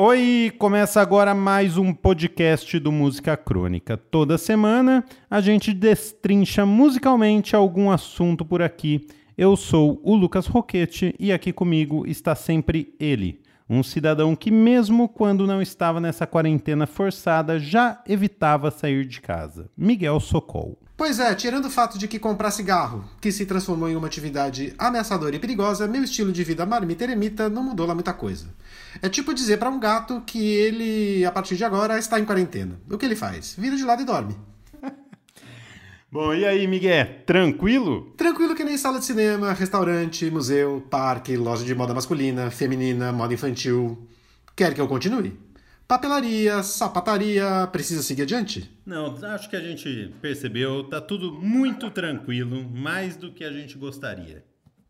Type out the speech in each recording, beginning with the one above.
Oi, começa agora mais um podcast do Música Crônica. Toda semana a gente destrincha musicalmente algum assunto por aqui. Eu sou o Lucas Roquete e aqui comigo está sempre ele, um cidadão que, mesmo quando não estava nessa quarentena forçada, já evitava sair de casa. Miguel Socol. Pois é, tirando o fato de que comprar cigarro, que se transformou em uma atividade ameaçadora e perigosa, meu estilo de vida marmita eremita não mudou lá muita coisa. É tipo dizer para um gato que ele, a partir de agora, está em quarentena. O que ele faz? Vira de lado e dorme. Bom, e aí, Miguel? Tranquilo? Tranquilo que nem sala de cinema, restaurante, museu, parque, loja de moda masculina, feminina, moda infantil. Quer que eu continue? Papelaria, sapataria, precisa seguir adiante? Não, acho que a gente percebeu, tá tudo muito tranquilo, mais do que a gente gostaria.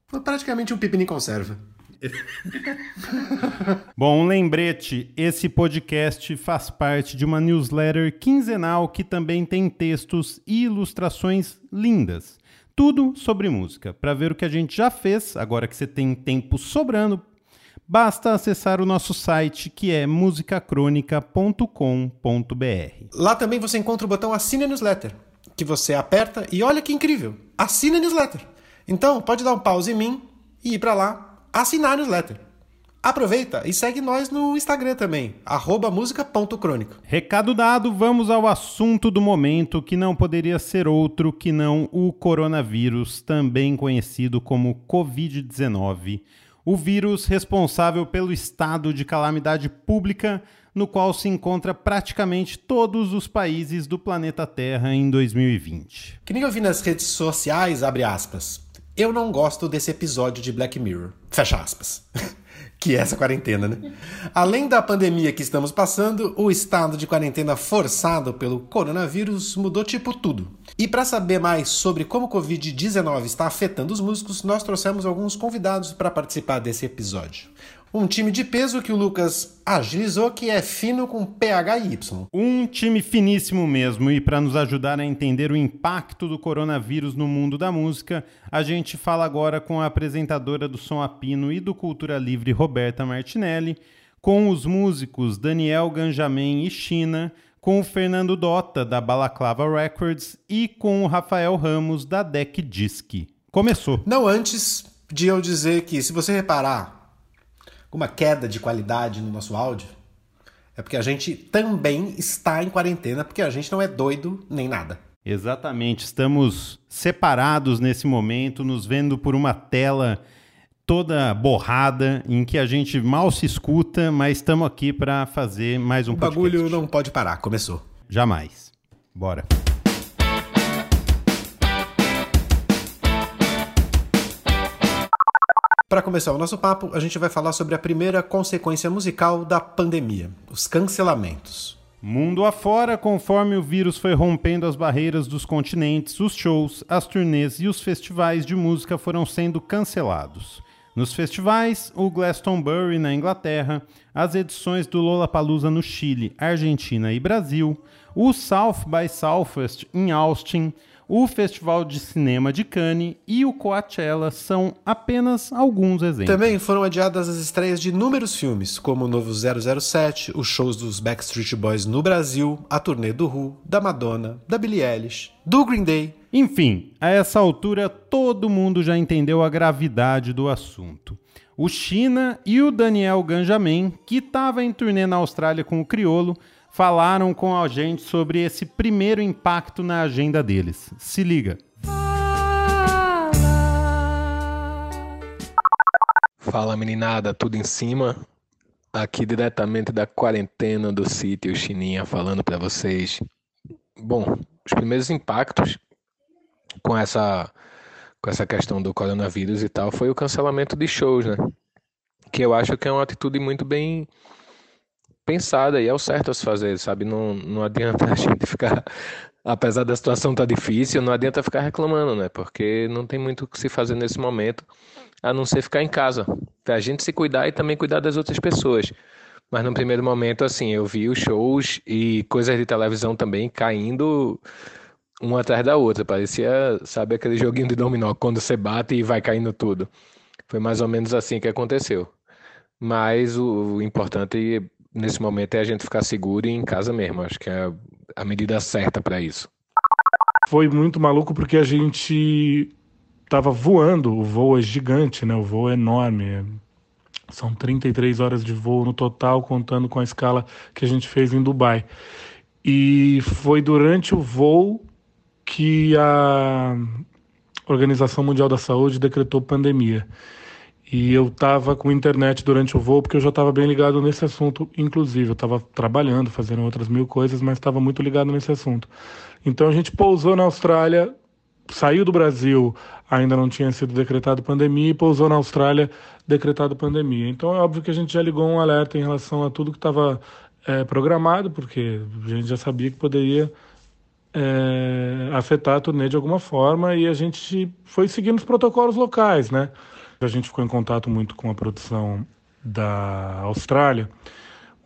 Foi praticamente um pepino em conserva. Bom, um lembrete: esse podcast faz parte de uma newsletter quinzenal que também tem textos e ilustrações lindas. Tudo sobre música. Para ver o que a gente já fez, agora que você tem tempo sobrando Basta acessar o nosso site que é musicacronica.com.br. Lá também você encontra o botão Assine a Newsletter, que você aperta e olha que incrível, assina a newsletter. Então pode dar um pause em mim e ir para lá assinar a newsletter. Aproveita e segue nós no Instagram também, música.crônica. Recado dado, vamos ao assunto do momento, que não poderia ser outro que não o coronavírus, também conhecido como Covid-19 o vírus responsável pelo estado de calamidade pública no qual se encontra praticamente todos os países do planeta Terra em 2020. Que nem eu vi nas redes sociais, abre aspas. Eu não gosto desse episódio de Black Mirror. Fecha aspas. que é essa quarentena, né? Além da pandemia que estamos passando, o estado de quarentena forçado pelo coronavírus mudou tipo tudo. E para saber mais sobre como o Covid-19 está afetando os músicos, nós trouxemos alguns convidados para participar desse episódio. Um time de peso que o Lucas agilizou, que é fino com PH e Y. Um time finíssimo mesmo. E para nos ajudar a entender o impacto do coronavírus no mundo da música, a gente fala agora com a apresentadora do Som Apino e do Cultura Livre, Roberta Martinelli, com os músicos Daniel Ganjamin e China, com o Fernando Dota, da Balaclava Records, e com o Rafael Ramos, da Deck Disc. Começou. Não antes de eu dizer que, se você reparar, uma queda de qualidade no nosso áudio, é porque a gente também está em quarentena, porque a gente não é doido nem nada. Exatamente, estamos separados nesse momento, nos vendo por uma tela toda borrada, em que a gente mal se escuta, mas estamos aqui para fazer mais um o podcast. O bagulho não pode parar, começou. Jamais. Bora. Para começar o nosso papo, a gente vai falar sobre a primeira consequência musical da pandemia: os cancelamentos. Mundo afora, conforme o vírus foi rompendo as barreiras dos continentes, os shows, as turnês e os festivais de música foram sendo cancelados. Nos festivais, o Glastonbury na Inglaterra, as edições do Lollapalooza no Chile, Argentina e Brasil, o South by Southwest em Austin, o Festival de Cinema de Cannes e o Coachella são apenas alguns exemplos. Também foram adiadas as estreias de inúmeros filmes, como o novo 007, os shows dos Backstreet Boys no Brasil, a turnê do Who, da Madonna, da Billie Eilish, do Green Day. Enfim, a essa altura todo mundo já entendeu a gravidade do assunto. O China e o Daniel Ganjamin, que estava em turnê na Austrália com o Criolo, falaram com a gente sobre esse primeiro impacto na agenda deles. Se liga. Fala meninada, tudo em cima? Aqui diretamente da quarentena do sítio Chininha falando para vocês. Bom, os primeiros impactos com essa com essa questão do coronavírus e tal foi o cancelamento de shows, né? Que eu acho que é uma atitude muito bem pensada e é o certo a se fazer, sabe? Não, não adianta a gente ficar, apesar da situação estar tá difícil, não adianta ficar reclamando, né? Porque não tem muito o que se fazer nesse momento, a não ser ficar em casa, a gente se cuidar e também cuidar das outras pessoas. Mas no primeiro momento, assim, eu vi os shows e coisas de televisão também caindo uma atrás da outra. Parecia, sabe, aquele joguinho de dominó, quando você bate e vai caindo tudo. Foi mais ou menos assim que aconteceu. Mas o, o importante nesse momento é a gente ficar seguro e em casa mesmo. Acho que é a medida certa para isso. Foi muito maluco porque a gente tava voando, o voo é gigante, né? O voo é enorme. São 33 horas de voo no total, contando com a escala que a gente fez em Dubai. E foi durante o voo que a Organização Mundial da Saúde decretou pandemia. E eu estava com internet durante o voo, porque eu já estava bem ligado nesse assunto, inclusive. Eu estava trabalhando, fazendo outras mil coisas, mas estava muito ligado nesse assunto. Então a gente pousou na Austrália, saiu do Brasil, ainda não tinha sido decretado pandemia, e pousou na Austrália, decretado pandemia. Então é óbvio que a gente já ligou um alerta em relação a tudo que estava é, programado, porque a gente já sabia que poderia é, afetar a turnê de alguma forma, e a gente foi seguindo os protocolos locais, né? A gente ficou em contato muito com a produção da Austrália,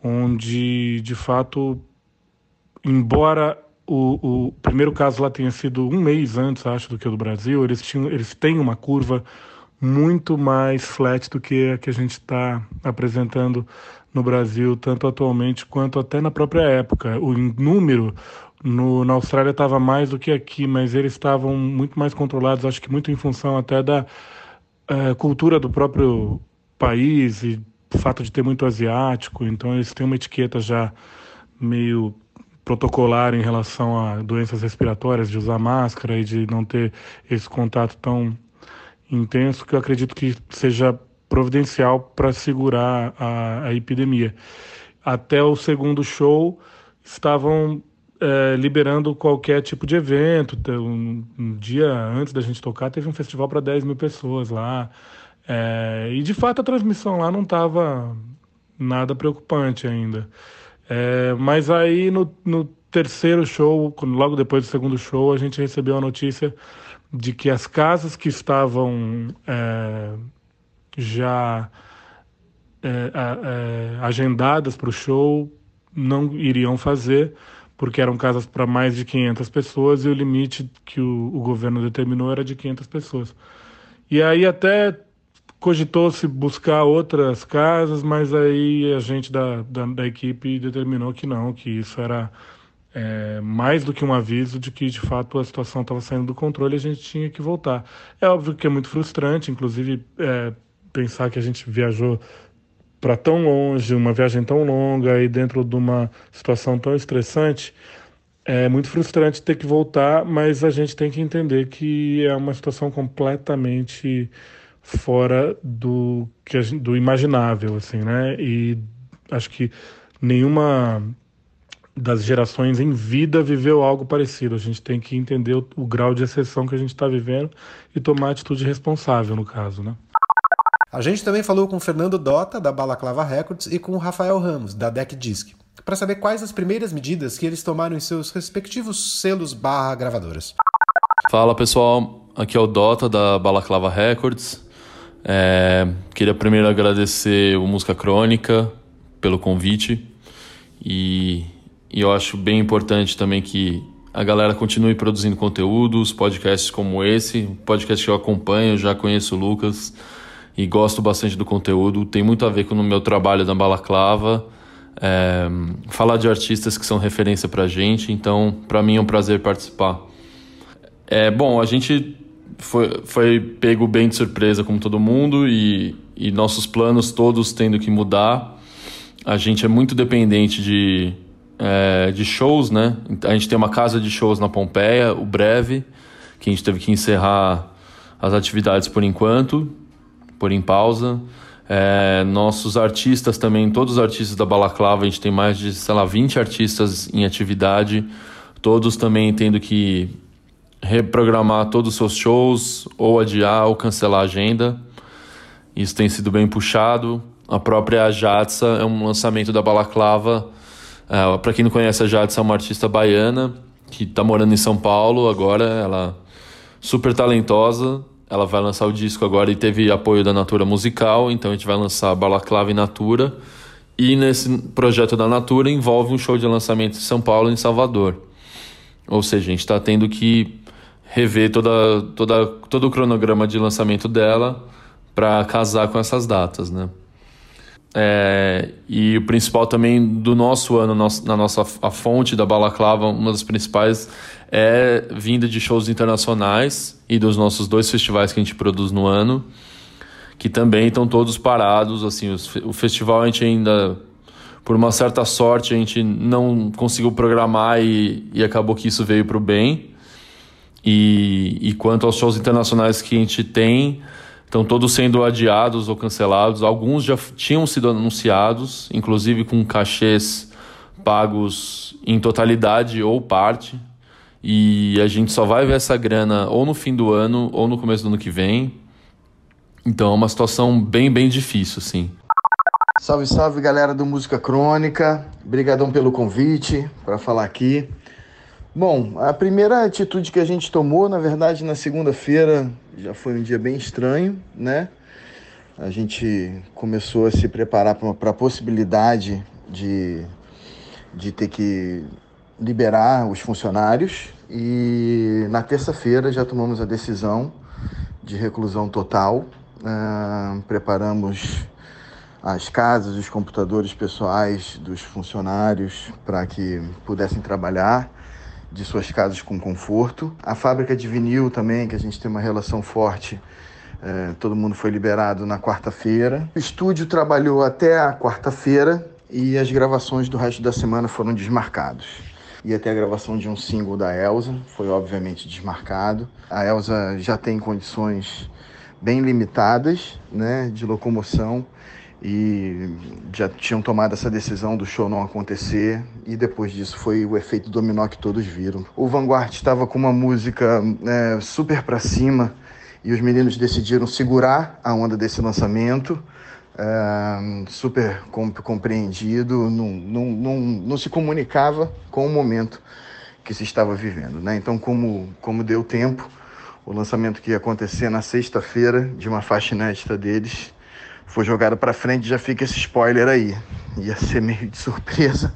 onde, de fato, embora o, o, primeiro caso lá tenha sido um mês antes, acho, do que o do Brasil, eles, tinham, eles têm uma curva muito mais flat do que a que a gente está apresentando no Brasil, tanto atualmente quanto até na própria época. O número no, na Austrália estava mais do que aqui, mas eles estavam muito mais controlados, acho que muito em função até da é, cultura do próprio país e o fato de ter muito asiático, então eles têm uma etiqueta já meio protocolar em relação a doenças respiratórias, de usar máscara e de não ter esse contato tão intenso, que eu acredito que seja providencial para segurar a, a, epidemia. Até o segundo show estavam é, liberando qualquer tipo de evento. Um, um, dia antes da gente tocar, teve um festival para 10 mil pessoas lá. É, e de fato a transmissão lá não estava nada preocupante ainda. É, mas aí no, no, terceiro show, logo depois do segundo show, a gente recebeu a notícia de que as casas que estavam é, já é, é, agendadas para o show não iriam fazer porque eram casas para mais de 500 pessoas e o limite que o, o governo determinou era de 500 pessoas. E aí até cogitou-se buscar outras casas, mas aí a gente da, da, da equipe determinou que não, que isso era é, mais do que um aviso de que de fato a situação estava saindo do controle e a gente tinha que voltar. É óbvio que é muito frustrante, inclusive é, pensar que a gente viajou para tão longe, uma viagem tão longa e dentro de uma situação tão estressante, é muito frustrante ter que voltar, mas a gente tem que entender que é uma situação completamente fora do que gente, do imaginável, assim, né? E acho que nenhuma das gerações em vida viveu algo parecido. A gente tem que entender o, o grau de exceção que a gente está vivendo e tomar atitude responsável no caso, né? A gente também falou com o Fernando Dota, da Balaclava Records, e com o Rafael Ramos, da Deck Disc, para saber quais as primeiras medidas que eles tomaram em seus respectivos selos barra gravadoras. Fala pessoal, aqui é o Dota, da Balaclava Records. É, queria primeiro agradecer o Música Crônica pelo convite e, e eu acho bem importante também que a galera continue produzindo conteúdos, podcasts como esse, podcast que eu acompanho, já conheço o Lucas e gosto bastante do conteúdo. Tem muito a ver com o meu trabalho da Balaclava. É, falar de artistas que são referência pra gente, então para mim é um prazer participar. É, bom, a gente foi, foi pego bem de surpresa como todo mundo e, e nossos planos todos tendo que mudar. A gente é muito dependente de, é, de shows, né? A gente tem uma casa de shows na Pompeia, o Breve, que a gente teve que encerrar as atividades por enquanto por em pausa. É, nossos artistas também, todos os artistas da Balaclava, a gente tem mais de, sei lá, 20 artistas em atividade, todos também tendo que reprogramar todos os seus shows, ou adiar ou cancelar a agenda. Isso tem sido bem puxado. A própria Jatsa é um lançamento da Balaclava. É, Para quem não conhece, a Jatsa é uma artista baiana que está morando em São Paulo agora. Ela super talentosa, ela vai lançar o disco agora e teve apoio da Natura Musical, então a gente vai lançar Balaclava e Natura. E nesse projeto da Natura envolve um show de lançamento em São Paulo e em Salvador. Ou seja, a gente está tendo que rever toda, toda, todo o cronograma de lançamento dela para casar com essas datas, né? É, e o principal também do nosso ano, na nossa a fonte da Balaclava, uma das principais é vinda de shows internacionais e dos nossos dois festivais que a gente produz no ano, que também estão todos parados. Assim, o festival a gente ainda, por uma certa sorte, a gente não conseguiu programar e, e acabou que isso veio para o bem. E, e quanto aos shows internacionais que a gente tem, estão todos sendo adiados ou cancelados. Alguns já tinham sido anunciados, inclusive com cachês pagos em totalidade ou parte. E a gente só vai ver essa grana ou no fim do ano ou no começo do ano que vem. Então é uma situação bem, bem difícil, sim. Salve, salve galera do Música Crônica. Obrigadão pelo convite para falar aqui. Bom, a primeira atitude que a gente tomou, na verdade, na segunda-feira, já foi um dia bem estranho, né? A gente começou a se preparar para a possibilidade de, de ter que liberar os funcionários e na terça-feira já tomamos a decisão de reclusão total. Uh, preparamos as casas, os computadores pessoais dos funcionários para que pudessem trabalhar de suas casas com conforto. A fábrica de vinil também, que a gente tem uma relação forte, é, todo mundo foi liberado na quarta-feira. O estúdio trabalhou até a quarta-feira e as gravações do resto da semana foram desmarcados. E até a gravação de um single da Elsa foi obviamente desmarcado. A Elsa já tem condições bem limitadas né, de locomoção e já tinham tomado essa decisão do show não acontecer e depois disso foi o efeito dominó que todos viram. O Vanguard estava com uma música é, super para cima e os meninos decidiram segurar a onda desse lançamento. Super compreendido, não, não, não, não se comunicava com o momento que se estava vivendo. Né? Então, como, como deu tempo, o lançamento que ia acontecer na sexta-feira de uma faixa inédita deles foi jogado para frente, já fica esse spoiler aí. Ia ser meio de surpresa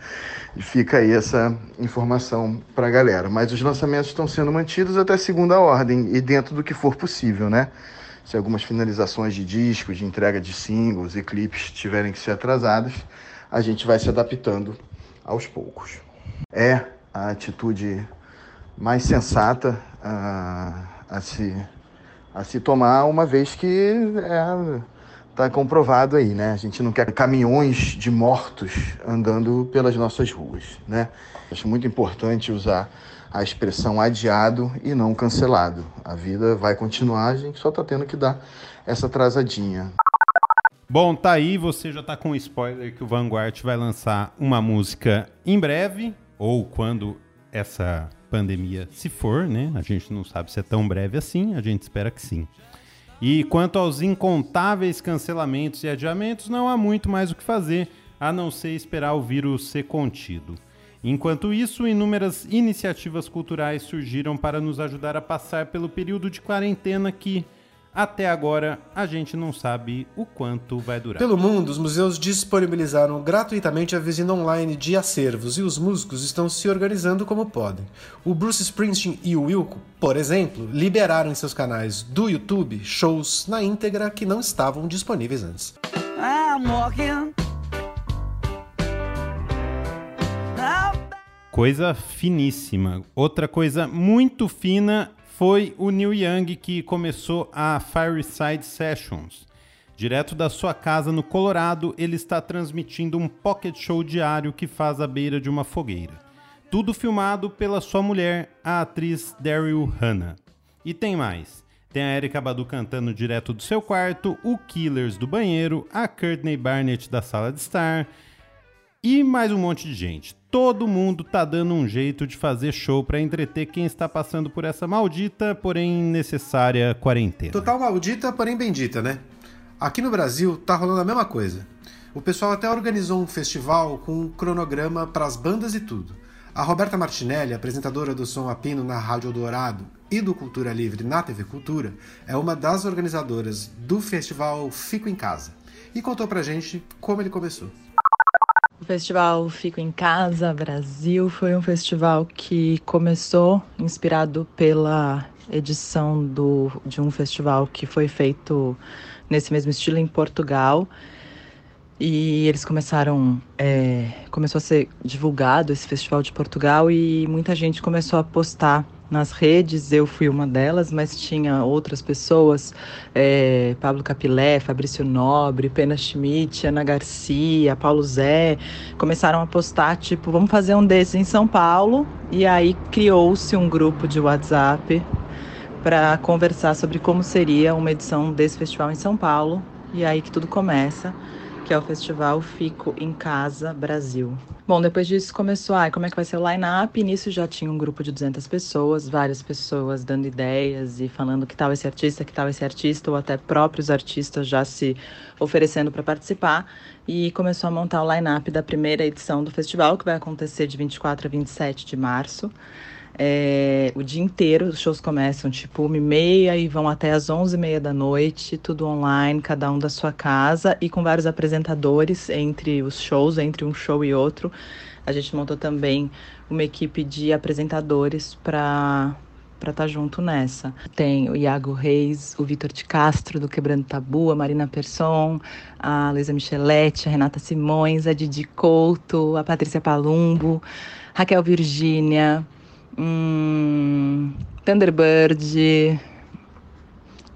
e fica aí essa informação para a galera. Mas os lançamentos estão sendo mantidos até segunda ordem e dentro do que for possível, né? Se algumas finalizações de discos, de entrega de singles e clipes tiverem que ser atrasadas, a gente vai se adaptando aos poucos. É a atitude mais sensata a, a se, a se tomar, uma vez que é Está comprovado aí, né? A gente não quer caminhões de mortos andando pelas nossas ruas, né? Acho muito importante usar a expressão adiado e não cancelado. A vida vai continuar, a gente só está tendo que dar essa atrasadinha. Bom, tá aí, você já tá com spoiler que o Vanguard vai lançar uma música em breve, ou quando essa pandemia se for, né? A gente não sabe se é tão breve assim, a gente espera que sim. E quanto aos incontáveis cancelamentos e adiamentos, não há muito mais o que fazer a não ser esperar o vírus ser contido. Enquanto isso, inúmeras iniciativas culturais surgiram para nos ajudar a passar pelo período de quarentena que, até agora, a gente não sabe o quanto vai durar. Pelo mundo, os museus disponibilizaram gratuitamente a visita online de acervos e os músicos estão se organizando como podem. O Bruce Springsteen e o Wilco, por exemplo, liberaram em seus canais do YouTube shows na íntegra que não estavam disponíveis antes. Coisa finíssima. Outra coisa muito fina foi o Neil Young que começou a Fireside Sessions. Direto da sua casa no Colorado, ele está transmitindo um pocket show diário que faz à beira de uma fogueira. Tudo filmado pela sua mulher, a atriz Daryl Hannah. E tem mais. Tem a Erika Badu cantando direto do seu quarto, o Killers do banheiro, a Courtney Barnett da sala de estar e mais um monte de gente todo mundo tá dando um jeito de fazer show para entreter quem está passando por essa maldita, porém necessária quarentena. Total maldita, porém bendita, né? Aqui no Brasil tá rolando a mesma coisa. O pessoal até organizou um festival com um cronograma para as bandas e tudo. A Roberta Martinelli, apresentadora do Som Apino na Rádio Dourado e do Cultura Livre na TV Cultura, é uma das organizadoras do festival Fico em Casa e contou pra gente como ele começou. Festival Fico em Casa Brasil foi um festival que começou inspirado pela edição do, de um festival que foi feito nesse mesmo estilo em Portugal. e eles começaram, é, começou a ser divulgado esse festival de Portugal e muita gente começou a postar nas redes, eu fui uma delas, mas tinha outras pessoas, é, Pablo Capilé, Fabrício Nobre, Pena Schmidt, Ana Garcia, Paulo Zé, começaram a postar, tipo, vamos fazer um desses em São Paulo, e aí criou-se um grupo de WhatsApp para conversar sobre como seria uma edição desse festival em São Paulo, e aí que tudo começa que é o festival Fico em Casa Brasil. Bom, depois disso começou, ah, como é que vai ser o line-up? Nisso já tinha um grupo de 200 pessoas, várias pessoas dando ideias e falando que tal esse artista, que tal esse artista, ou até próprios artistas já se oferecendo para participar. E começou a montar o line-up da primeira edição do festival, que vai acontecer de 24 a 27 de março é, o dia inteiro. Os shows começam tipo uma e meia e vão até as onze e meia da noite, tudo online, cada um da sua casa e com vários apresentadores entre os shows, entre um show e outro. A gente montou também uma equipe de apresentadores para para estar tá junto nessa. Tem o Iago Reis, o Vitor de Castro, do Quebrando Tabu, a Marina Persson, a Luísa Micheletti, a Renata Simões, a Didi Couto, a Patrícia Palumbo, Raquel Virgínia, hum, Thunderbird,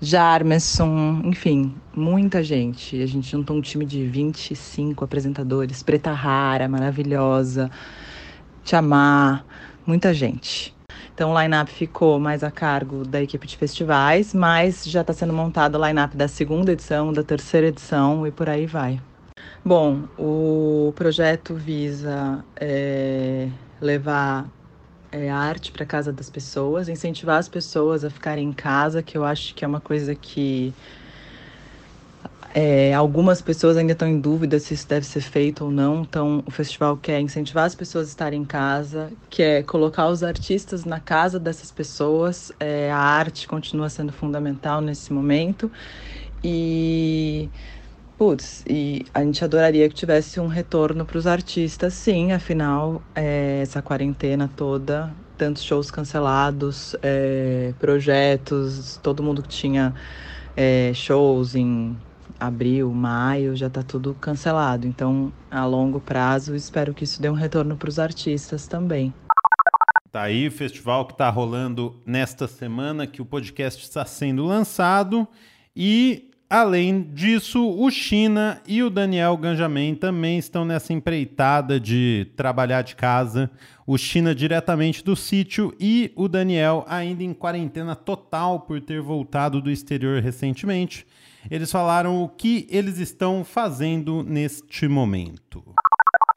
Jarmerson, enfim, muita gente. A gente juntou um time de 25 apresentadores, Preta Rara, maravilhosa, Chamar, muita gente. Então o line-up ficou mais a cargo da equipe de festivais, mas já está sendo montado o line-up da segunda edição, da terceira edição e por aí vai. Bom, o projeto visa é, levar é, arte para casa das pessoas, incentivar as pessoas a ficarem em casa, que eu acho que é uma coisa que é, algumas pessoas ainda estão em dúvida se isso deve ser feito ou não. Então, o festival quer incentivar as pessoas a estarem em casa, quer colocar os artistas na casa dessas pessoas. É, a arte continua sendo fundamental nesse momento. E Putz, e a gente adoraria que tivesse um retorno para os artistas, sim, afinal, é, essa quarentena toda, tantos shows cancelados, é, projetos, todo mundo que tinha é, shows em abril, maio, já está tudo cancelado. Então, a longo prazo, espero que isso dê um retorno para os artistas também. Tá aí o festival que está rolando nesta semana, que o podcast está sendo lançado. E Além disso, o China e o Daniel Ganjamin também estão nessa empreitada de trabalhar de casa. O China diretamente do sítio e o Daniel ainda em quarentena total por ter voltado do exterior recentemente. Eles falaram o que eles estão fazendo neste momento.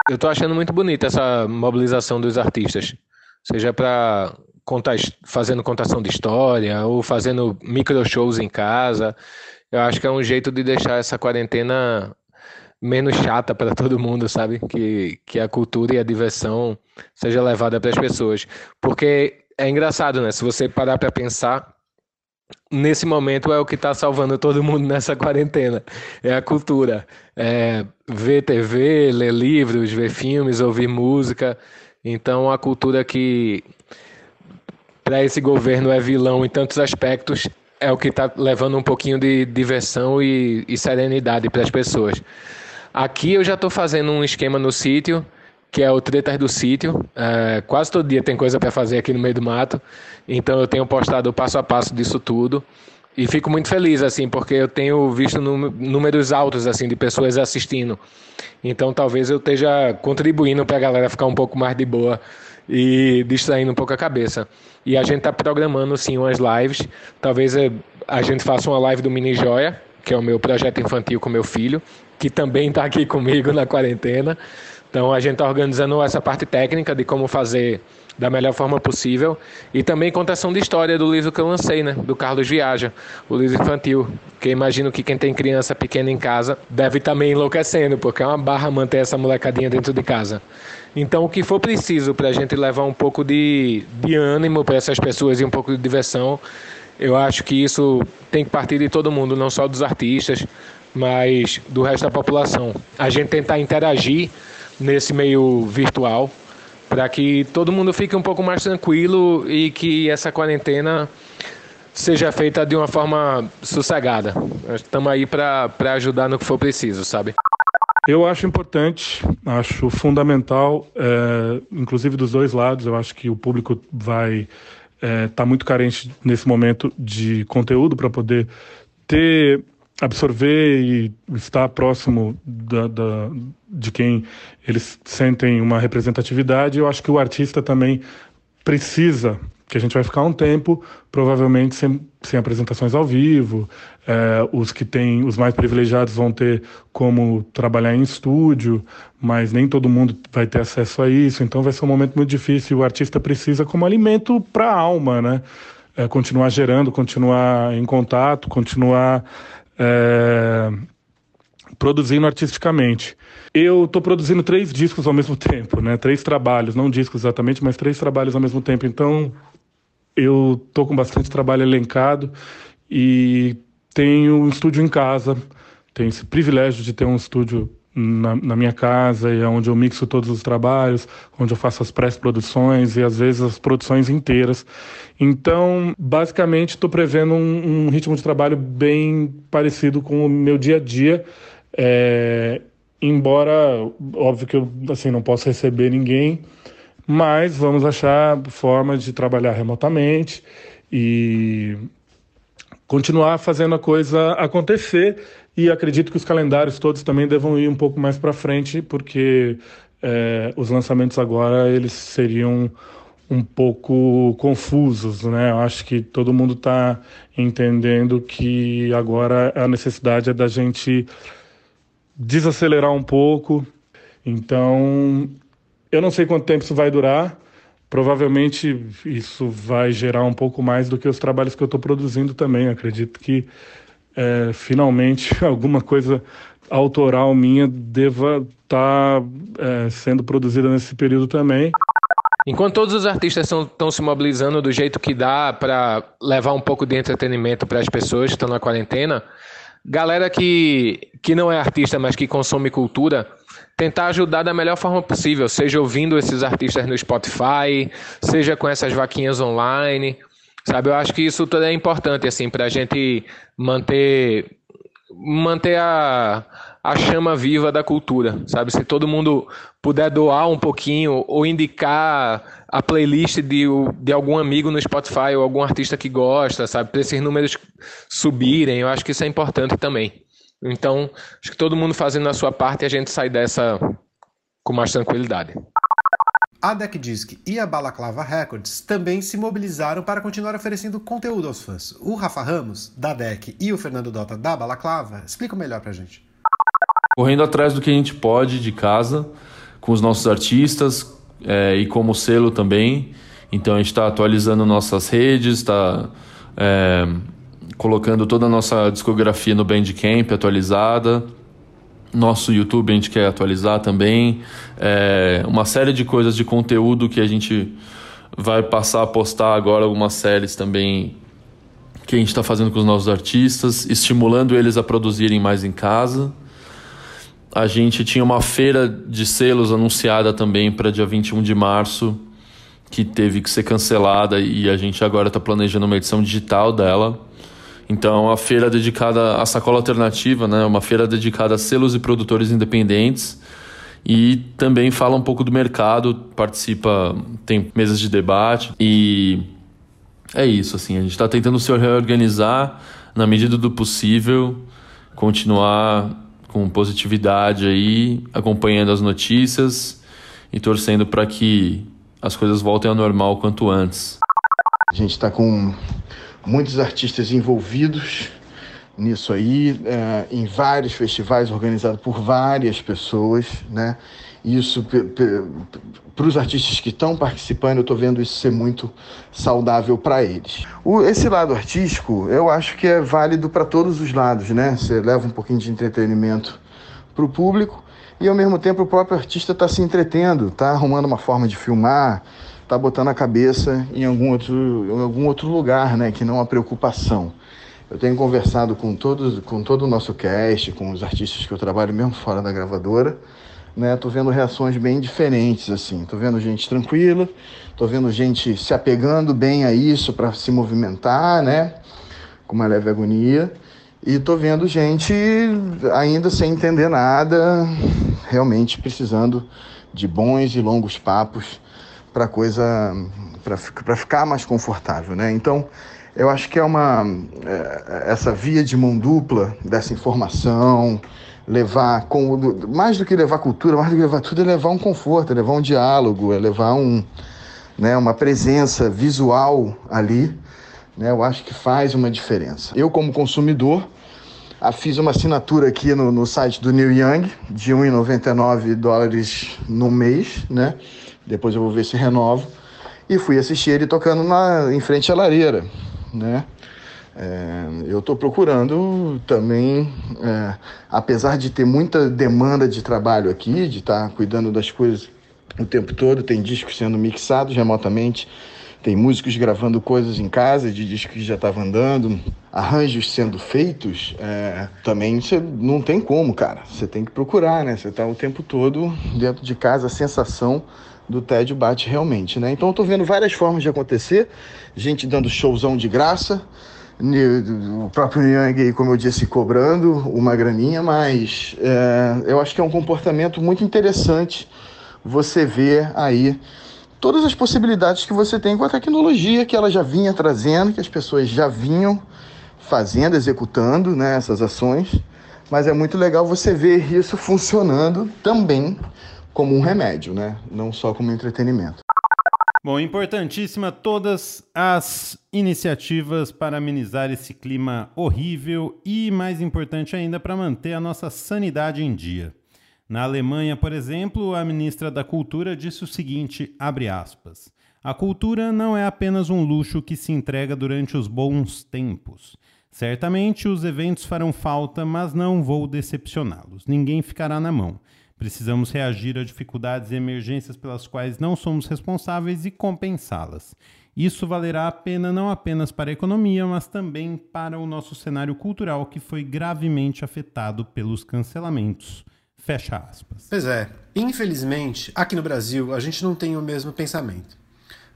Eu estou achando muito bonita essa mobilização dos artistas, seja para contar, fazendo contação de história ou fazendo micro shows em casa. Eu acho que é um jeito de deixar essa quarentena menos chata para todo mundo, sabe? Que, que a cultura e a diversão seja levada para as pessoas. Porque é engraçado, né? Se você parar para pensar, nesse momento é o que está salvando todo mundo nessa quarentena. É a cultura. É ver TV, ler livros, ver filmes, ouvir música. Então, a cultura que para esse governo é vilão em tantos aspectos é o que está levando um pouquinho de diversão e, e serenidade para as pessoas. Aqui eu já estou fazendo um esquema no sítio, que é o Tretas do Sítio. É, quase todo dia tem coisa para fazer aqui no meio do mato, então eu tenho postado o passo a passo disso tudo. E fico muito feliz, assim, porque eu tenho visto números altos, assim, de pessoas assistindo. Então talvez eu esteja contribuindo para a galera ficar um pouco mais de boa e distraindo um pouco a cabeça. E a gente está programando sim umas lives. Talvez eh, a gente faça uma live do Mini Joia, que é o meu projeto infantil com meu filho, que também está aqui comigo na quarentena. Então a gente está organizando essa parte técnica de como fazer da melhor forma possível e também contação de história do livro que eu lancei, né, do Carlos Viaja, o livro infantil, que imagino que quem tem criança pequena em casa deve também enlouquecendo, porque é uma barra manter essa molecadinha dentro de casa. Então, o que for preciso para a gente levar um pouco de, de ânimo para essas pessoas e um pouco de diversão, eu acho que isso tem que partir de todo mundo, não só dos artistas, mas do resto da população. A gente tentar interagir nesse meio virtual para que todo mundo fique um pouco mais tranquilo e que essa quarentena seja feita de uma forma sossegada. Estamos aí para ajudar no que for preciso, sabe? Eu acho importante, acho fundamental, é, inclusive dos dois lados. Eu acho que o público vai estar é, tá muito carente nesse momento de conteúdo para poder ter, absorver e estar próximo da, da, de quem eles sentem uma representatividade. Eu acho que o artista também precisa que a gente vai ficar um tempo, provavelmente sem, sem apresentações ao vivo. É, os que têm, os mais privilegiados vão ter como trabalhar em estúdio, mas nem todo mundo vai ter acesso a isso. Então vai ser um momento muito difícil. O artista precisa como alimento para a alma, né? É, continuar gerando, continuar em contato, continuar é, produzindo artisticamente. Eu estou produzindo três discos ao mesmo tempo, né? Três trabalhos, não discos exatamente, mas três trabalhos ao mesmo tempo. Então eu tô com bastante trabalho elencado e tenho um estúdio em casa. Tenho esse privilégio de ter um estúdio na, na, minha casa e é onde eu mixo todos os trabalhos, onde eu faço as pré-produções e às vezes as produções inteiras. Então, basicamente, estou prevendo um, um, ritmo de trabalho bem parecido com o meu dia a dia. É, embora, óbvio que eu assim, não posso receber ninguém, mas vamos achar forma de trabalhar remotamente e continuar fazendo a coisa acontecer. E acredito que os calendários todos também devam ir um pouco mais para frente, porque é, os lançamentos agora eles seriam um pouco confusos, né? Eu acho que todo mundo está entendendo que agora a necessidade é da gente desacelerar um pouco. Então, eu não sei quanto tempo isso vai durar. Provavelmente isso vai gerar um pouco mais do que os trabalhos que eu estou produzindo também. Acredito que é, finalmente alguma coisa autoral minha deva estar tá, é, sendo produzida nesse período também. Enquanto todos os artistas estão se mobilizando do jeito que dá para levar um pouco de entretenimento para as pessoas que estão na quarentena, galera que, que não é artista, mas que consome cultura, tentar ajudar da melhor forma possível, seja ouvindo esses artistas no Spotify, seja com essas vaquinhas online, sabe? Eu acho que isso tudo é importante, assim, para a gente manter, manter a, a chama viva da cultura, sabe? Se todo mundo puder doar um pouquinho ou indicar a playlist de, de algum amigo no Spotify ou algum artista que gosta, sabe? Para esses números subirem, eu acho que isso é importante também. Então, acho que todo mundo fazendo a sua parte e a gente sai dessa com mais tranquilidade. A Deck Disc e a Balaclava Records também se mobilizaram para continuar oferecendo conteúdo aos fãs. O Rafa Ramos, da Deck, e o Fernando Dota, da Balaclava, explicam melhor pra gente. Correndo atrás do que a gente pode de casa, com os nossos artistas é, e como selo também. Então a gente está atualizando nossas redes, está é, colocando toda a nossa discografia no Bandcamp atualizada. Nosso YouTube a gente quer atualizar também. É, uma série de coisas de conteúdo que a gente vai passar a postar agora, algumas séries também que a gente está fazendo com os nossos artistas, estimulando eles a produzirem mais em casa. A gente tinha uma feira de selos anunciada também para dia 21 de março, que teve que ser cancelada e a gente agora está planejando uma edição digital dela. Então, a feira dedicada à sacola alternativa, né? Uma feira dedicada a selos e produtores independentes. E também fala um pouco do mercado, participa, tem mesas de debate e é isso, assim, a gente está tentando se reorganizar na medida do possível, continuar com positividade aí, acompanhando as notícias e torcendo para que as coisas voltem ao normal quanto antes. A gente está com muitos artistas envolvidos nisso aí, é, em vários festivais organizados por várias pessoas, né? Isso para os artistas que estão participando, eu estou vendo isso ser muito saudável para eles. O, esse lado artístico, eu acho que é válido para todos os lados, né? Você leva um pouquinho de entretenimento para o público e ao mesmo tempo o próprio artista está se entretendo, está arrumando uma forma de filmar, tá botando a cabeça em algum outro, em algum outro lugar, né? Que não a preocupação. Eu tenho conversado com todos, com todo o nosso cast, com os artistas que eu trabalho mesmo fora da gravadora, né? Tô vendo reações bem diferentes assim. Tô vendo gente tranquila, tô vendo gente se apegando bem a isso para se movimentar, né? Com uma leve agonia. E tô vendo gente ainda sem entender nada, realmente precisando de bons e longos papos para coisa para ficar mais confortável, né? Então, eu acho que é uma é, essa via de mão dupla dessa informação, levar com mais do que levar cultura, mais do que levar tudo é levar um conforto, é levar um diálogo, é levar um, né, uma presença visual ali, né? Eu acho que faz uma diferença. Eu como consumidor ah, fiz uma assinatura aqui no, no site do Neil Young de 1,99 dólares no mês, né? Depois eu vou ver se renovo. E fui assistir ele tocando na, em frente à lareira, né? É, eu estou procurando também, é, apesar de ter muita demanda de trabalho aqui, de estar tá cuidando das coisas o tempo todo, tem discos sendo mixados remotamente, tem músicos gravando coisas em casa de discos que já estavam andando, arranjos sendo feitos. É, também você não tem como, cara. Você tem que procurar, né? Você está o tempo todo dentro de casa, a sensação do tédio bate realmente, né? Então eu tô vendo várias formas de acontecer, gente dando showzão de graça, o próprio Yang, como eu disse, cobrando uma graninha, mas é, eu acho que é um comportamento muito interessante você ver aí todas as possibilidades que você tem com a tecnologia que ela já vinha trazendo, que as pessoas já vinham fazendo, executando né, essas ações. Mas é muito legal você ver isso funcionando também como um remédio, né? não só como entretenimento. Bom, importantíssima todas as iniciativas para amenizar esse clima horrível e, mais importante ainda, para manter a nossa sanidade em dia. Na Alemanha, por exemplo, a ministra da Cultura disse o seguinte, aspas: A cultura não é apenas um luxo que se entrega durante os bons tempos. Certamente os eventos farão falta, mas não vou decepcioná-los. Ninguém ficará na mão. Precisamos reagir a dificuldades e emergências pelas quais não somos responsáveis e compensá-las. Isso valerá a pena não apenas para a economia, mas também para o nosso cenário cultural que foi gravemente afetado pelos cancelamentos. Fecha aspas. Pois é. Infelizmente, aqui no Brasil, a gente não tem o mesmo pensamento.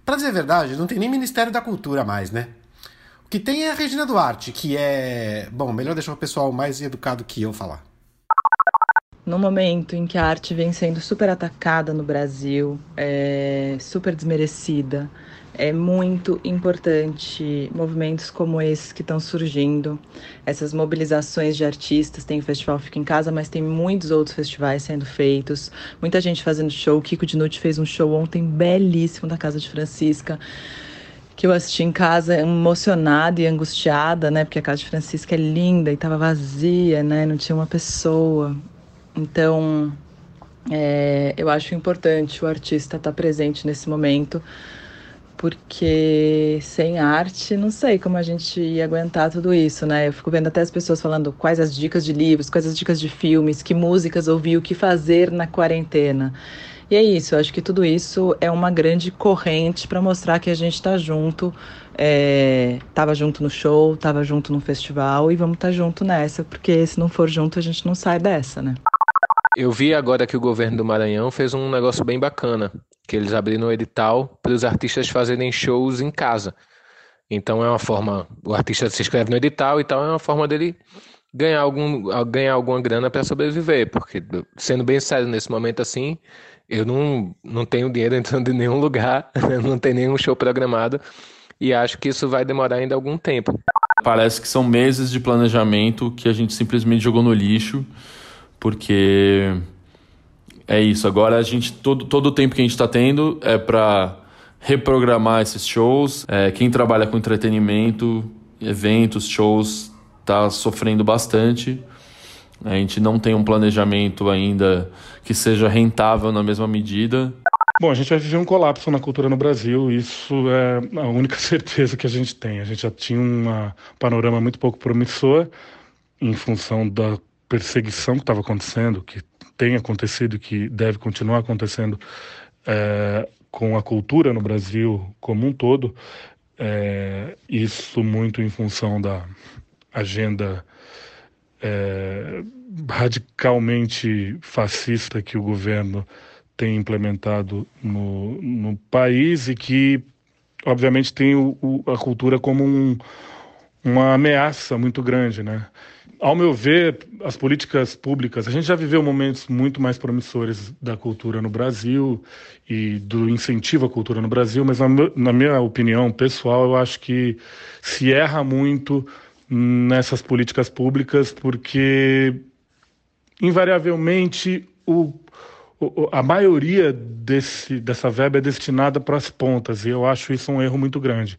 Para dizer a verdade, não tem nem Ministério da Cultura mais, né? O que tem é a Regina Duarte, que é. Bom, melhor deixar o pessoal mais educado que eu falar. No momento em que a arte vem sendo super atacada no Brasil, é, super desmerecida, é muito importante movimentos como esses que estão surgindo, essas mobilizações de artistas. Tem o Festival Fica em Casa, mas tem muitos outros festivais sendo feitos, muita gente fazendo show. Kiko Dinucci fez um show ontem belíssimo da Casa de Francisca. Que eu assisti em casa emocionada e angustiada, né? Porque a Casa de Francisca é linda e estava vazia, né? Não tinha uma pessoa. Então, é, eu acho importante o artista estar tá presente nesse momento porque sem arte, não sei como a gente ia aguentar tudo isso, né? Eu fico vendo até as pessoas falando quais as dicas de livros, quais as dicas de filmes, que músicas ouvir, o que fazer na quarentena. E é isso, eu acho que tudo isso é uma grande corrente para mostrar que a gente está junto, é, tava junto no show, tava junto no festival e vamos estar tá junto nessa, porque se não for junto a gente não sai dessa, né? Eu vi agora que o governo do Maranhão fez um negócio bem bacana que eles abriram o edital para os artistas fazerem shows em casa. Então é uma forma, o artista se inscreve no edital e tal, é uma forma dele ganhar algum ganhar alguma grana para sobreviver, porque sendo bem sério nesse momento assim, eu não, não tenho dinheiro entrando em nenhum lugar, não tem nenhum show programado e acho que isso vai demorar ainda algum tempo. Parece que são meses de planejamento que a gente simplesmente jogou no lixo, porque é isso. Agora a gente todo, todo o tempo que a gente está tendo é para reprogramar esses shows. É, quem trabalha com entretenimento, eventos, shows, está sofrendo bastante. A gente não tem um planejamento ainda que seja rentável na mesma medida. Bom, a gente vai viver um colapso na cultura no Brasil, isso é a única certeza que a gente tem. A gente já tinha um panorama muito pouco promissor em função da perseguição que estava acontecendo, que tem acontecido, que deve continuar acontecendo é, com a cultura no Brasil como um todo, é, isso muito em função da agenda é, radicalmente fascista que o governo tem implementado no, no país e que, obviamente, tem o, o, a cultura como um, uma ameaça muito grande, né? Ao meu ver, as políticas públicas, a gente já viveu momentos muito mais promissores da cultura no Brasil e do incentivo à cultura no Brasil, mas na, minha opinião pessoal, eu acho que se erra muito nessas políticas públicas porque invariavelmente o, a maioria desse, dessa verba é destinada para as pontas e eu acho isso um erro muito grande.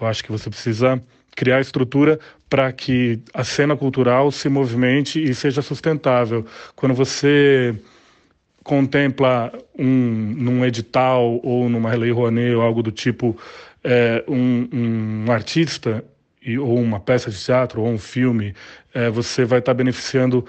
Eu acho que você precisa criar estrutura para que a cena cultural se movimente e seja sustentável. Quando você contempla um, num edital ou numa lei Rouanet ou algo do tipo é, um, um, artista e, ou uma peça de teatro ou um filme, é, você vai estar tá beneficiando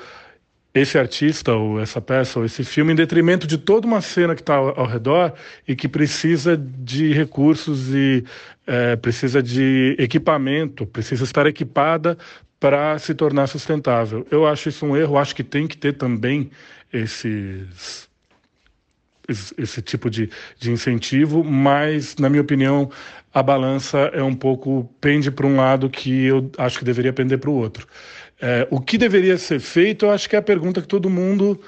esse artista ou essa peça ou esse filme em detrimento de toda uma cena que está ao, ao, redor e que precisa de recursos e é, precisa de equipamento, precisa estar equipada para se tornar sustentável. Eu acho isso um erro, acho que tem que ter também esses esse tipo de, de incentivo, mas, na minha opinião, a balança é um pouco pende para um lado que eu acho que deveria pender para o outro. É, o que deveria ser feito, eu acho que é a pergunta que todo mundo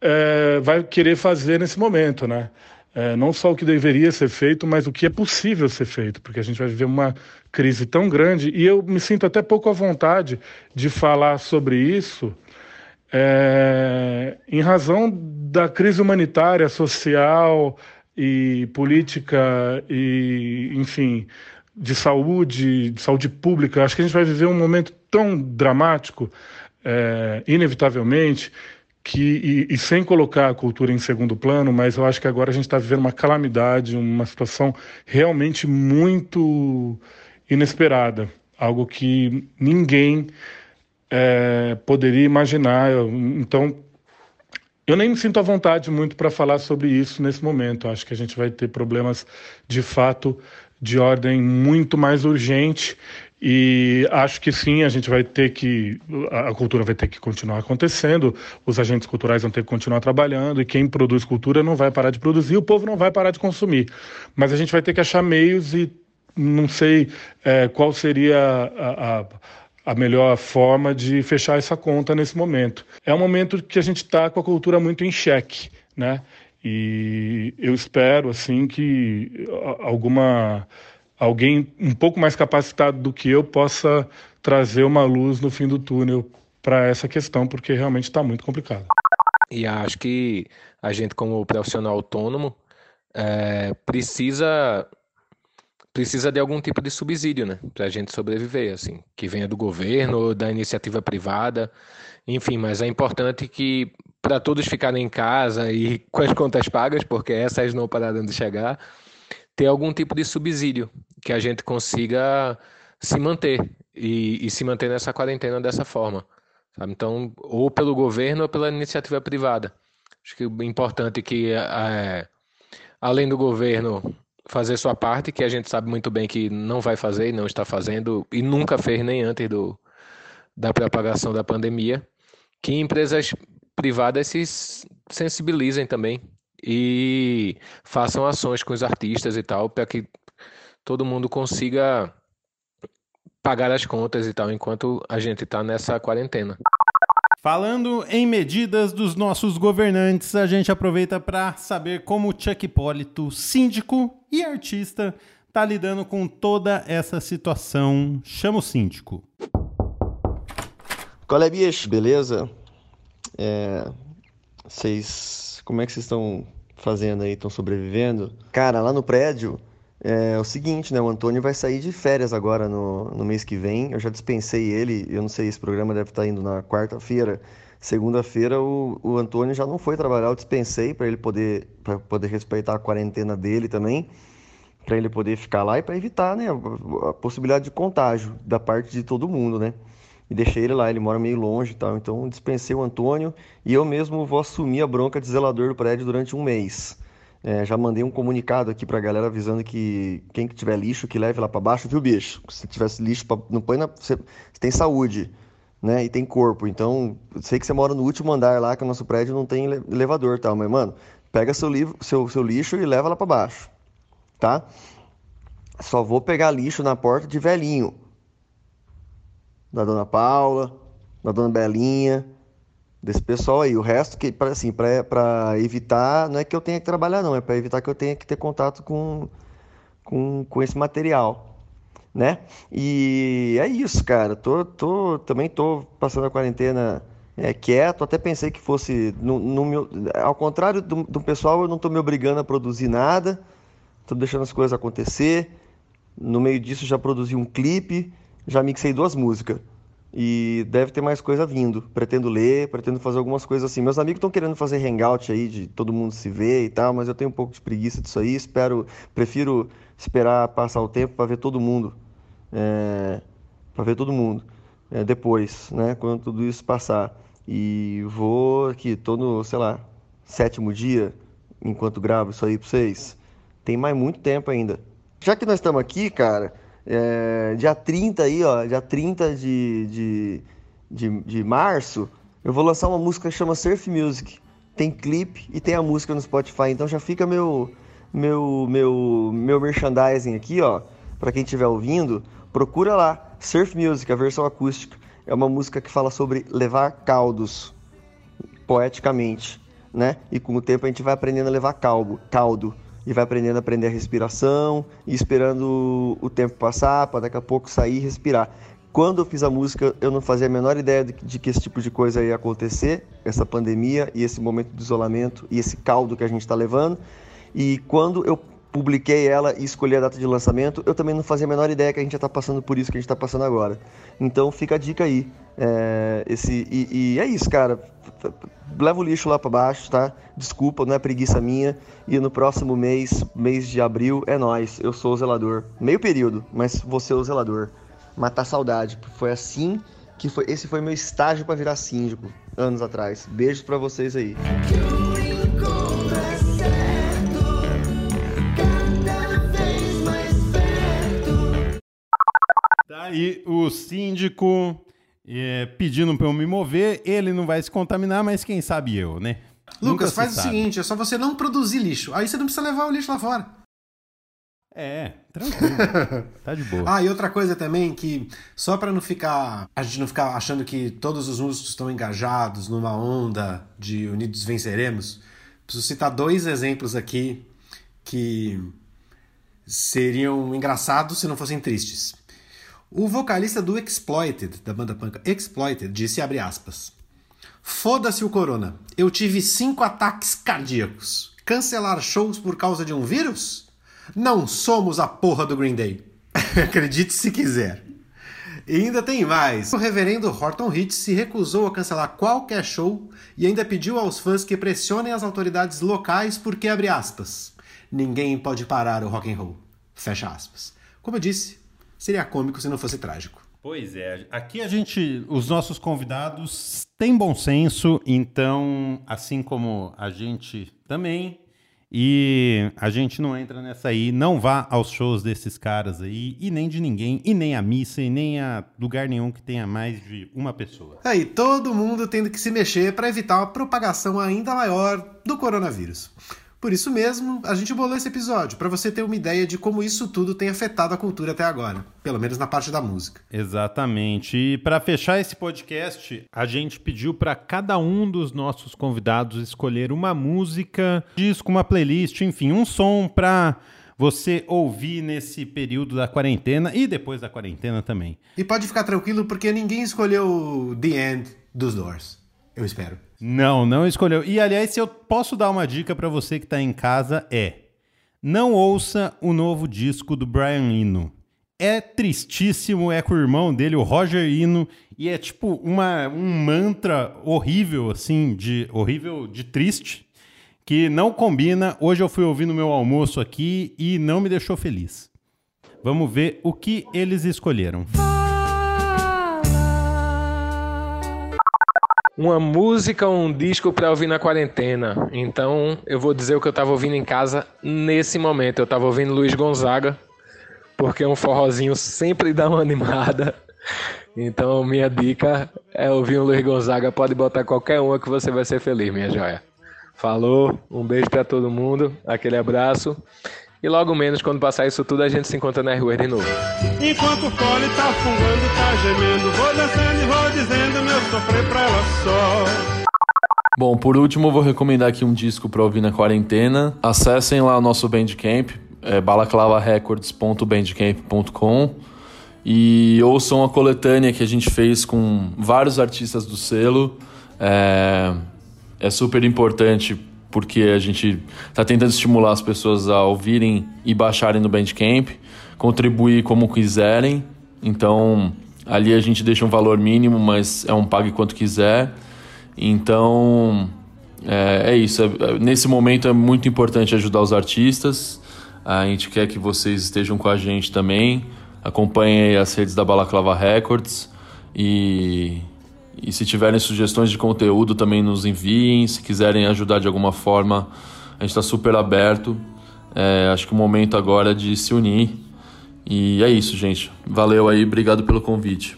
é, vai querer fazer nesse momento, né? É, não só o que deveria ser feito, mas o que é possível ser feito, porque a gente vai viver uma crise tão grande e eu me sinto até pouco à vontade de falar sobre isso, é, em razão da crise humanitária, social e política e, enfim, de saúde, de saúde pública. Acho que a gente vai viver um momento tão dramático, é, inevitavelmente, que e, e, sem colocar a cultura em segundo plano, mas eu acho que agora a gente está vivendo uma calamidade, uma situação realmente muito inesperada, algo que ninguém é, poderia imaginar. Então, eu nem me sinto à vontade muito para falar sobre isso nesse momento. Acho que a gente vai ter problemas de fato de ordem muito mais urgente e acho que sim, a gente vai ter que, a cultura vai ter que continuar acontecendo, os agentes culturais vão ter que continuar trabalhando, e quem produz cultura não vai parar de produzir, o povo não vai parar de consumir. Mas a gente vai ter que achar meios e não sei é, qual seria a, a, a, melhor forma de fechar essa conta nesse momento. É um momento que a gente está com a cultura muito em xeque, né? E eu espero assim que alguma alguém um pouco mais capacitado do que eu possa trazer uma luz no fim do túnel para essa questão, porque realmente está muito complicado. E acho que a gente, como profissional autônomo, é, precisa precisa de algum tipo de subsídio, né, para a gente sobreviver, assim, que venha do governo ou da iniciativa privada, enfim. Mas é importante que para todos ficarem em casa e com as contas pagas, porque essas não pararam de chegar, ter algum tipo de subsídio que a gente consiga se manter e, e se manter nessa quarentena dessa forma. Sabe? Então, ou pelo governo ou pela iniciativa privada. Acho que é importante que, é, além do governo fazer sua parte, que a gente sabe muito bem que não vai fazer e não está fazendo, e nunca fez nem antes do, da propagação da pandemia, que empresas privadas se sensibilizem também e façam ações com os artistas e tal, para que todo mundo consiga pagar as contas e tal, enquanto a gente está nessa quarentena. Falando em medidas dos nossos governantes, a gente aproveita para saber como o Chuck Hipólito, síndico e artista, está lidando com toda essa situação. Chama o síndico. Qual é, bicho? Beleza? É, vocês, como é que vocês estão fazendo aí? Estão sobrevivendo? Cara, lá no prédio é, é, o seguinte, né? O Antônio vai sair de férias agora no, no mês que vem. Eu já dispensei ele. Eu não sei, esse programa deve estar indo na quarta-feira. Segunda-feira o, o Antônio já não foi trabalhar. Eu dispensei para ele poder, pra poder respeitar a quarentena dele também, para ele poder ficar lá e para evitar, né, a possibilidade de contágio da parte de todo mundo, né? E deixei ele lá, ele mora meio longe e tal. Então dispensei o Antônio e eu mesmo vou assumir a bronca de zelador do prédio durante um mês. É, já mandei um comunicado aqui pra galera avisando que quem que tiver lixo que leve lá para baixo, viu, bicho? Se tivesse lixo, pra, não põe na. Você, tem saúde, né? E tem corpo. Então, sei que você mora no último andar lá, que o nosso prédio não tem elevador tal. Mas, mano, pega seu, livro, seu, seu lixo e leva lá para baixo, tá? Só vou pegar lixo na porta de velhinho da dona Paula, da Dona Belinha, desse pessoal aí. O resto, que para assim, evitar, não é que eu tenha que trabalhar, não, é para evitar que eu tenha que ter contato com, com, com esse material, né? E é isso, cara. Tô, tô, também tô passando a quarentena é, quieto, até pensei que fosse. No, no meu, ao contrário do, do pessoal, eu não tô me obrigando a produzir nada, tô deixando as coisas acontecer. No meio disso, já produzi um clipe, já mixei duas músicas. E deve ter mais coisa vindo. Pretendo ler, pretendo fazer algumas coisas assim. Meus amigos estão querendo fazer hangout aí, de todo mundo se ver e tal, mas eu tenho um pouco de preguiça disso aí. Espero, prefiro esperar passar o tempo para ver todo mundo. É, para ver todo mundo. É, depois, né? Quando tudo isso passar. E vou aqui, tô no, sei lá, sétimo dia, enquanto gravo isso aí pra vocês. Tem mais muito tempo ainda. Já que nós estamos aqui, cara, é, dia 30 aí, ó, dia 30 de, de, de, de março, eu vou lançar uma música que chama Surf Music. Tem clipe e tem a música no Spotify, então já fica meu meu meu meu merchandising aqui, ó, para quem estiver ouvindo, procura lá, Surf Music, a versão acústica. É uma música que fala sobre levar caldos poeticamente, né? E com o tempo a gente vai aprendendo a levar caldo, caldo e vai aprendendo a aprender a respiração e esperando o tempo passar para daqui a pouco sair e respirar. Quando eu fiz a música, eu não fazia a menor ideia de, que esse tipo de coisa ia acontecer, essa pandemia e esse momento de isolamento e esse caldo que a gente está levando. E quando eu publiquei ela e escolhi a data de lançamento, eu também não fazia a menor ideia que a gente já está passando por isso que a gente está passando agora. Então fica a dica aí. É, esse, e, e é isso, cara leva o lixo lá para baixo, tá? Desculpa, não é preguiça minha. E no próximo mês, mês de abril, é nós. Eu sou o zelador. Meio período, mas vou ser o zelador. Matar saudade. Foi assim que foi. Esse foi meu estágio para virar síndico anos atrás. Beijos para vocês aí. Tá aí o síndico é, pedindo para eu me mover, ele não vai se contaminar, mas quem sabe eu, né? Lucas, faz o seguinte, é só você não produzir lixo. Aí você não precisa levar o lixo lá fora. É, tranquilo. tá de boa. Ah, e outra coisa também que só para não ficar, a gente não ficar achando que todos os músicos estão engajados numa onda de unidos venceremos, preciso citar dois exemplos aqui que seriam engraçados se não fossem tristes. O vocalista do Exploited, da banda punk Exploited, disse, abre aspas, Foda-se o corona, eu tive cinco ataques cardíacos. Cancelar shows por causa de um vírus? Não somos a porra do Green Day. Acredite se quiser. E ainda tem mais. O reverendo Horton Hitch se recusou a cancelar qualquer show e ainda pediu aos fãs que pressionem as autoridades locais porque, abre aspas, ninguém pode parar o rock and roll. Fecha aspas. Como eu disse, seria cômico se não fosse trágico. Pois é, aqui a gente, os nossos convidados têm bom senso, então, assim como a gente também, e a gente não entra nessa aí, não vá aos shows desses caras aí, e nem de ninguém, e nem a missa, e nem a lugar nenhum que tenha mais de uma pessoa. Aí, todo mundo tendo que se mexer para evitar uma propagação ainda maior do coronavírus. Por isso mesmo, a gente bolou esse episódio, para você ter uma ideia de como isso tudo tem afetado a cultura até agora, pelo menos na parte da música. Exatamente. E para fechar esse podcast, a gente pediu para cada um dos nossos convidados escolher uma música, disco, uma playlist, enfim, um som para você ouvir nesse período da quarentena e depois da quarentena também. E pode ficar tranquilo porque ninguém escolheu The End dos Doors. Eu espero. Não, não escolheu. E aliás, se eu posso dar uma dica para você que está em casa é: não ouça o novo disco do Brian Eno. É tristíssimo, é com o irmão dele, o Roger Eno, e é tipo uma, um mantra horrível, assim, de horrível, de triste, que não combina. Hoje eu fui ouvir no meu almoço aqui e não me deixou feliz. Vamos ver o que eles escolheram. Uma música um disco para ouvir na quarentena. Então, eu vou dizer o que eu estava ouvindo em casa nesse momento. Eu estava ouvindo Luiz Gonzaga, porque um forrozinho sempre dá uma animada. Então, minha dica é ouvir um Luiz Gonzaga. Pode botar qualquer uma que você vai ser feliz, minha joia. Falou, um beijo para todo mundo, aquele abraço. E logo menos, quando passar isso tudo, a gente se encontra nas ruas de novo. Enquanto o fole tá fungando, tá gemendo, vou dançando e vou dizendo meu sofrer pra ela só. Bom, por último, eu vou recomendar aqui um disco para ouvir na quarentena. Acessem lá o nosso Bandcamp, é balaclavarecords.bandcamp.com e ouçam a coletânea que a gente fez com vários artistas do selo. É, é super importante porque a gente está tentando estimular as pessoas a ouvirem e baixarem no Bandcamp, contribuir como quiserem. Então, ali a gente deixa um valor mínimo, mas é um pague quanto quiser. Então, é, é isso. É, nesse momento é muito importante ajudar os artistas. A gente quer que vocês estejam com a gente também. Acompanhem as redes da Balaclava Records e e se tiverem sugestões de conteúdo, também nos enviem. Se quiserem ajudar de alguma forma, a gente está super aberto. É, acho que o momento agora é de se unir. E é isso, gente. Valeu aí, obrigado pelo convite.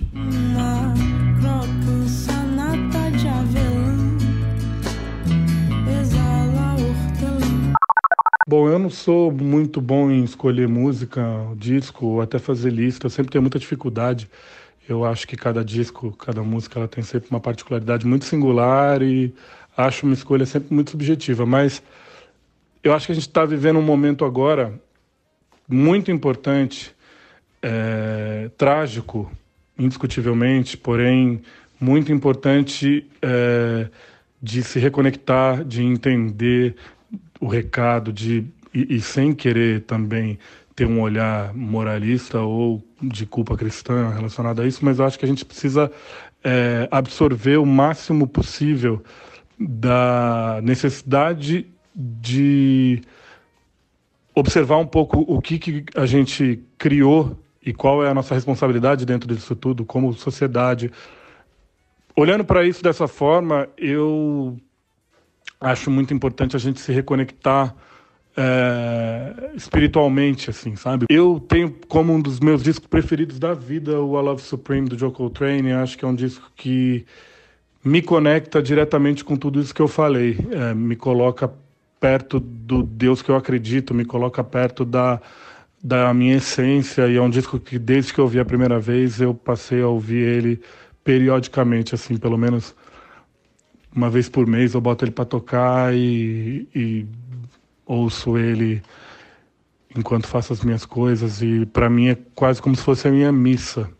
Bom, eu não sou muito bom em escolher música, disco, ou até fazer lista. Eu sempre tenho muita dificuldade. Eu acho que cada disco, cada música, ela tem sempre uma particularidade muito singular e acho uma escolha sempre muito subjetiva. Mas eu acho que a gente está vivendo um momento agora muito importante, é, trágico, indiscutivelmente, porém muito importante é, de se reconectar, de entender o recado, de e, e sem querer também ter um olhar moralista ou de culpa cristã relacionado a isso, mas eu acho que a gente precisa é, absorver o máximo possível da necessidade de observar um pouco o que, que a gente criou e qual é a nossa responsabilidade dentro disso tudo, como sociedade. Olhando para isso dessa forma, eu acho muito importante a gente se reconectar é, espiritualmente, assim, sabe? Eu tenho como um dos meus discos preferidos da vida o I Love Supreme do Joe Coltrane. Acho que é um disco que me conecta diretamente com tudo isso que eu falei. É, me coloca perto do Deus que eu acredito, me coloca perto da, da minha essência. E é um disco que, desde que eu ouvi a primeira vez, eu passei a ouvir ele periodicamente, assim, pelo menos uma vez por mês eu boto ele para tocar e, e ouço ele enquanto faço as minhas coisas e para mim é quase como se fosse a minha missa,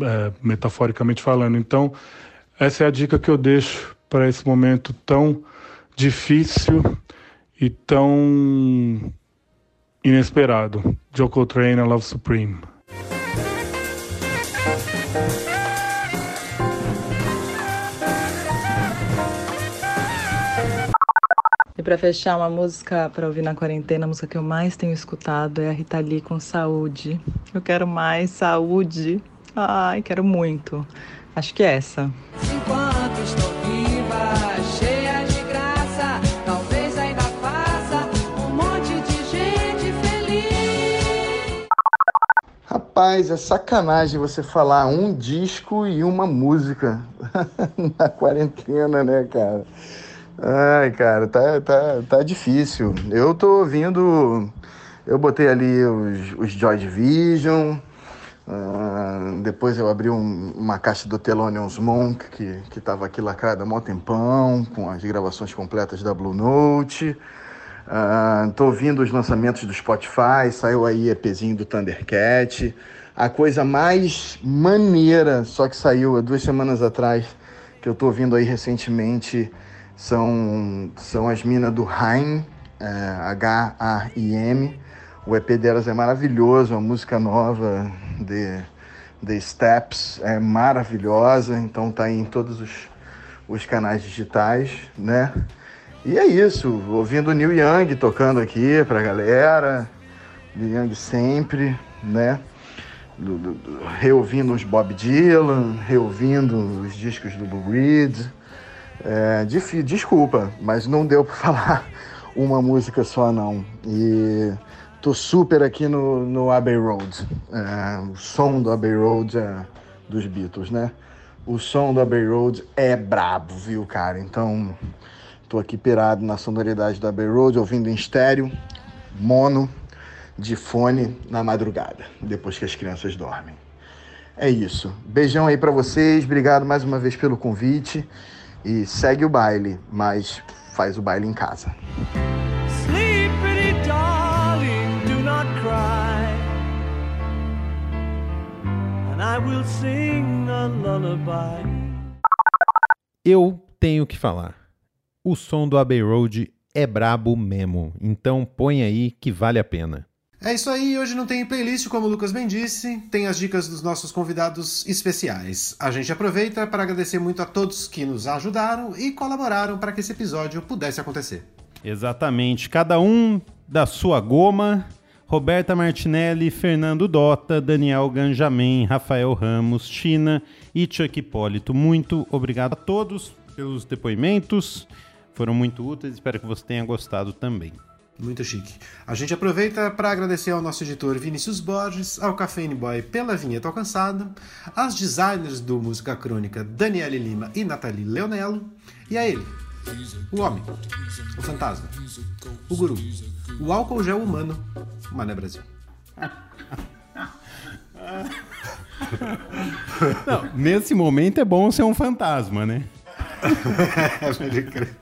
é, metaforicamente falando. Então, essa é a dica que eu deixo para esse momento tão difícil e tão inesperado. Joe Coltrane, Love Supreme. Para fechar, uma música para ouvir na quarentena, a música que eu mais tenho escutado é a Rita Lee com Saúde. Eu quero mais saúde. Ai, quero muito. Acho que é essa. Enquanto estou viva, cheia de graça, talvez ainda faça um monte de gente feliz. Rapaz, é sacanagem você falar um disco e uma música na quarentena, né, cara? Ai, cara, tá, tá, tá difícil. Eu tô ouvindo. Eu botei ali os, os Joy Division. Uh, depois eu abri um, uma caixa do Thelonious Monk, que, que tava aqui lacrada há mó tempão, com as gravações completas da Blue Note. Uh, tô ouvindo os lançamentos do Spotify, saiu aí EPzinho do Thundercat. A coisa mais maneira, só que saiu há duas semanas atrás, que eu tô ouvindo aí recentemente, são, são as minas do Haim, é, H-A-I-M. O EP delas é maravilhoso, uma música nova de, de Steps, é maravilhosa, então tá aí em todos os, os canais digitais, né? E é isso, ouvindo Neil Young tocando aqui pra galera, Neil Young sempre, né? Do, do, do, reouvindo os Bob Dylan, reouvindo os discos do Blue Reed, é, desculpa, mas não deu para falar uma música só não. E tô super aqui no, no Abbey Road. É, o som do Abbey Road é dos Beatles, né? O som do Abbey Road é brabo, viu, cara? Então, tô aqui pirado na sonoridade do Abbey Road, ouvindo em estéreo, mono, de fone na madrugada, depois que as crianças dormem. É isso. Beijão aí para vocês. Obrigado mais uma vez pelo convite. E segue o baile, mas faz o baile em casa. Eu tenho que falar. O som do Abbey Road é brabo mesmo, então põe aí que vale a pena. É isso aí, hoje não tem playlist, como o Lucas bem disse, tem as dicas dos nossos convidados especiais. A gente aproveita para agradecer muito a todos que nos ajudaram e colaboraram para que esse episódio pudesse acontecer. Exatamente, cada um da sua goma. Roberta Martinelli, Fernando Dota, Daniel Ganjamin, Rafael Ramos, China e Chuck Hipólito. Muito obrigado a todos pelos depoimentos. Foram muito úteis, espero que você tenha gostado também. Muito chique. A gente aproveita para agradecer ao nosso editor Vinícius Borges, ao Cafeine Boy pela vinheta alcançada, às designers do Música Crônica Daniele Lima e Nathalie Leonello, e a ele, o homem, o fantasma, o guru, o álcool gel humano, o Mané Brasil. Não, nesse momento é bom ser um fantasma, né? Pode crer.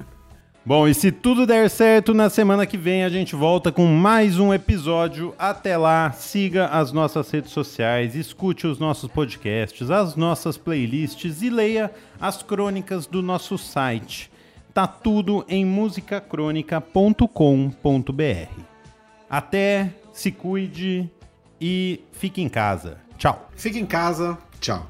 Bom, e se tudo der certo, na semana que vem a gente volta com mais um episódio. Até lá, siga as nossas redes sociais, escute os nossos podcasts, as nossas playlists e leia as crônicas do nosso site. Tá tudo em musicacronica.com.br. Até, se cuide e fique em casa. Tchau. Fique em casa, tchau.